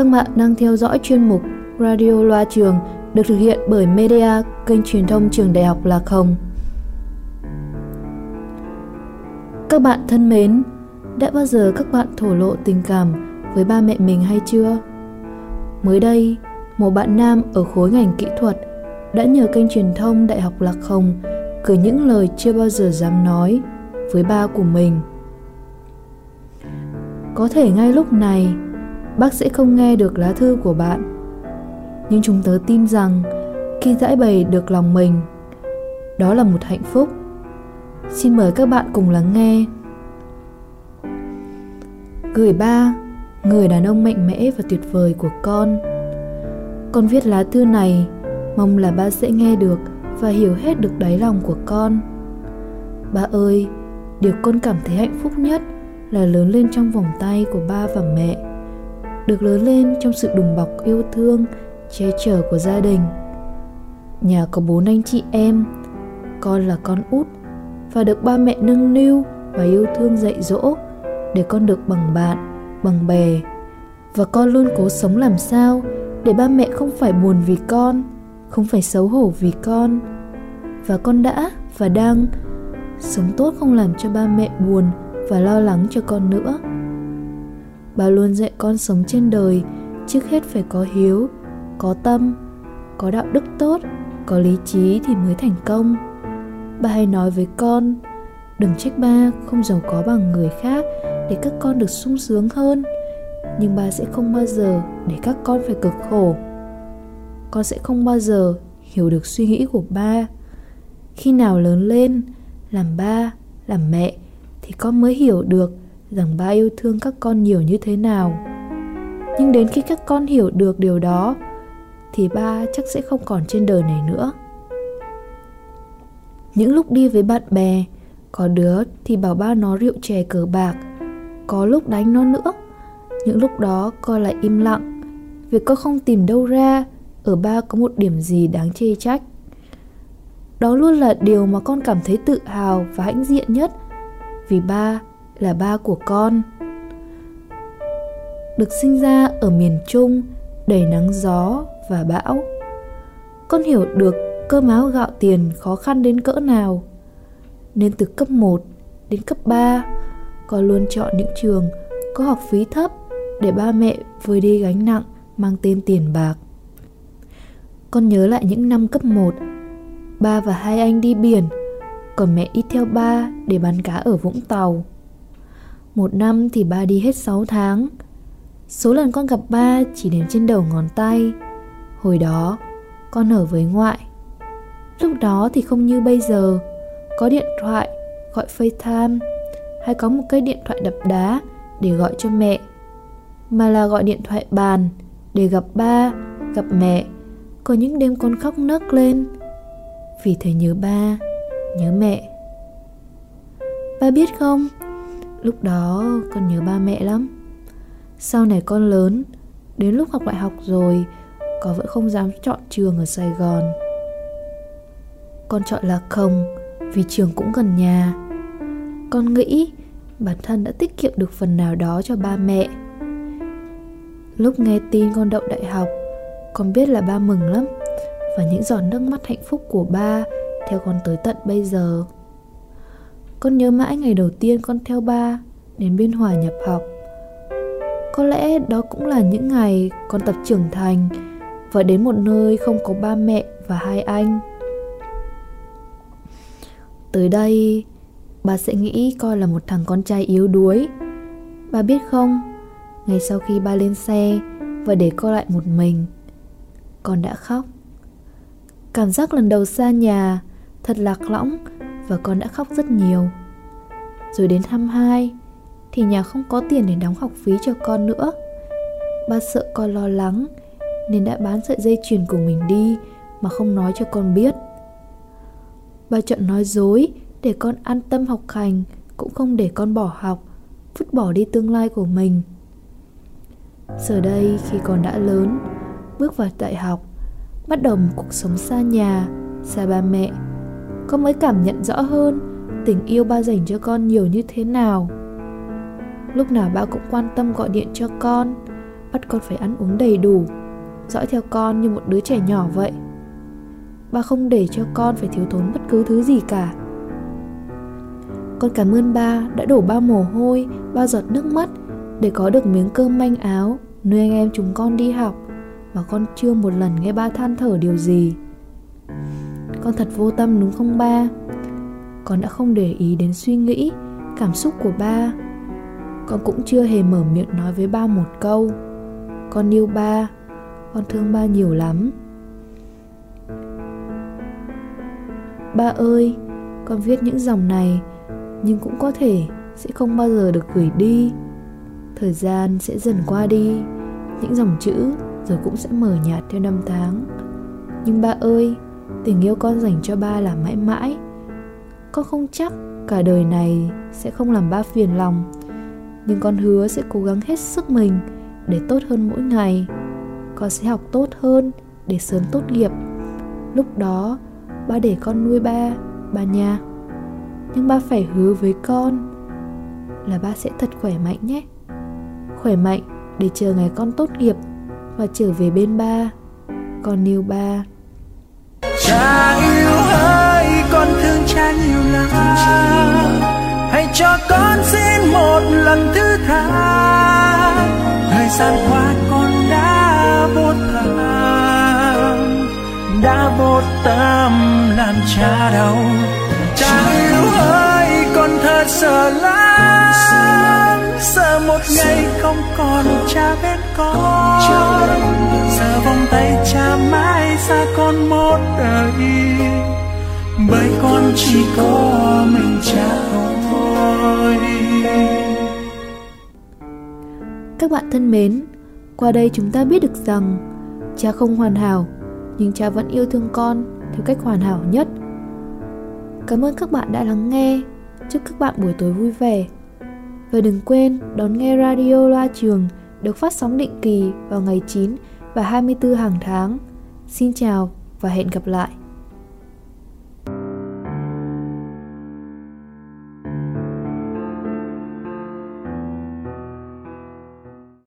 Các bạn đang theo dõi chuyên mục Radio Loa Trường được thực hiện bởi Media, kênh truyền thông trường Đại học Lạc Hồng. Các bạn thân mến, đã bao giờ các bạn thổ lộ tình cảm với ba mẹ mình hay chưa? Mới đây, một bạn nam ở khối ngành kỹ thuật đã nhờ kênh truyền thông Đại học Lạc Hồng gửi những lời chưa bao giờ dám nói với ba của mình. Có thể ngay lúc này, bác sẽ không nghe được lá thư của bạn. Nhưng chúng tớ tin rằng khi giải bày được lòng mình, đó là một hạnh phúc. Xin mời các bạn cùng lắng nghe. Gửi ba, người đàn ông mạnh mẽ và tuyệt vời của con. Con viết lá thư này, mong là ba sẽ nghe được và hiểu hết được đáy lòng của con. Ba ơi, điều con cảm thấy hạnh phúc nhất là lớn lên trong vòng tay của ba và mẹ được lớn lên trong sự đùm bọc yêu thương, che chở của gia đình. Nhà có bốn anh chị em, con là con út, và được ba mẹ nâng niu và yêu thương dạy dỗ để con được bằng bạn, bằng bè. Và con luôn cố sống làm sao để ba mẹ không phải buồn vì con, không phải xấu hổ vì con. Và con đã và đang sống tốt không làm cho ba mẹ buồn và lo lắng cho con nữa bà luôn dạy con sống trên đời, trước hết phải có hiếu, có tâm, có đạo đức tốt, có lý trí thì mới thành công. Bà hay nói với con, đừng trách ba không giàu có bằng người khác để các con được sung sướng hơn, nhưng ba sẽ không bao giờ để các con phải cực khổ. Con sẽ không bao giờ hiểu được suy nghĩ của ba. Khi nào lớn lên, làm ba, làm mẹ thì con mới hiểu được rằng ba yêu thương các con nhiều như thế nào. Nhưng đến khi các con hiểu được điều đó, thì ba chắc sẽ không còn trên đời này nữa. Những lúc đi với bạn bè, có đứa thì bảo ba nó rượu chè cờ bạc, có lúc đánh nó nữa. Những lúc đó con lại im lặng vì con không tìm đâu ra, ở ba có một điểm gì đáng chê trách. Đó luôn là điều mà con cảm thấy tự hào và hãnh diện nhất, vì ba là ba của con được sinh ra ở miền trung đầy nắng gió và bão con hiểu được cơm áo gạo tiền khó khăn đến cỡ nào nên từ cấp 1 đến cấp 3 con luôn chọn những trường có học phí thấp để ba mẹ vơi đi gánh nặng mang tên tiền bạc. Con nhớ lại những năm cấp 1, ba và hai anh đi biển, còn mẹ đi theo ba để bán cá ở Vũng Tàu. Một năm thì ba đi hết 6 tháng. Số lần con gặp ba chỉ đếm trên đầu ngón tay. Hồi đó con ở với ngoại. Lúc đó thì không như bây giờ. Có điện thoại, gọi FaceTime Hay có một cây điện thoại đập đá để gọi cho mẹ. Mà là gọi điện thoại bàn để gặp ba, gặp mẹ. Có những đêm con khóc nấc lên. Vì thấy nhớ ba, nhớ mẹ. Ba biết không, Lúc đó con nhớ ba mẹ lắm. Sau này con lớn, Đến lúc học đại học rồi Con vẫn không dám chọn trường ở Sài Gòn. Con chọn là không, Vì trường cũng gần nhà. Con nghĩ bản thân đã tiết kiệm được phần nào đó cho ba mẹ. Lúc nghe tin con đậu đại học, Con biết là ba mừng lắm. Và những giọt nước mắt hạnh phúc của ba Theo con tới tận bây giờ con nhớ mãi ngày đầu tiên con theo ba đến Biên Hòa nhập học. Có lẽ đó cũng là những ngày con tập trưởng thành và đến một nơi không có ba mẹ và hai anh. Tới đây, bà sẽ nghĩ con là một thằng con trai yếu đuối. Bà biết không, ngày sau khi ba lên xe và để con lại một mình, con đã khóc. Cảm giác lần đầu xa nhà thật lạc lõng và con đã khóc rất nhiều. Rồi đến năm hai thì nhà không có tiền để đóng học phí cho con nữa. Ba sợ con lo lắng nên đã bán sợi dây chuyền của mình đi mà không nói cho con biết. Ba chọn nói dối để con an tâm học hành cũng không để con bỏ học, vứt bỏ đi tương lai của mình. Giờ đây khi con đã lớn, bước vào đại học, bắt đầu một cuộc sống xa nhà, xa ba mẹ con mới cảm nhận rõ hơn tình yêu ba dành cho con nhiều như thế nào lúc nào ba cũng quan tâm gọi điện cho con bắt con phải ăn uống đầy đủ, dõi theo con như một đứa trẻ nhỏ vậy. Ba không để cho con phải thiếu thốn bất cứ thứ gì cả. Con cảm ơn ba đã đổ bao mồ hôi, bao giọt nước mắt để có được miếng cơm manh áo nuôi anh em chúng con đi học mà con chưa một lần nghe ba than thở điều gì. Con thật vô tâm đúng không ba? Con đã không để ý đến suy nghĩ, cảm xúc của ba. Con cũng chưa hề mở miệng nói với ba một câu. Con yêu ba, con thương ba nhiều lắm. Ba ơi, con viết những dòng này nhưng cũng có thể sẽ không bao giờ được gửi đi thời gian sẽ dần qua đi những dòng chữ rồi cũng sẽ mờ nhạt theo năm tháng nhưng ba ơi tình yêu con dành cho ba là mãi mãi. Con không chắc cả đời này sẽ không làm ba phiền lòng, nhưng con hứa sẽ cố gắng hết sức mình để tốt hơn mỗi ngày. Con sẽ học tốt hơn để sớm tốt nghiệp. Lúc đó, ba để con nuôi ba ba nha. Nhưng ba phải hứa với con là ba sẽ thật khỏe mạnh nhé. Khỏe mạnh để chờ ngày con tốt nghiệp và trở về bên ba. Con yêu ba cha yêu ơi, con thương cha nhiều lắm. Hãy cho con xin một lần thứ tha. Thời gian qua con đã vô tâm đã vô tâm làm cha đau. Cha yêu ơi, con thật sợ lắm sợ một ngày không còn cha bên con. Giờ vòng tay cha mãi xa con một đời. Bởi con chỉ có mình cha thôi. Các bạn thân mến, qua đây chúng ta biết được rằng cha không hoàn hảo, nhưng cha vẫn yêu thương con theo cách hoàn hảo nhất. Cảm ơn các bạn đã lắng nghe. Chúc các bạn buổi tối vui vẻ và đừng quên đón nghe radio loa trường được phát sóng định kỳ vào ngày 9 và 24 hàng tháng. Xin chào và hẹn gặp lại.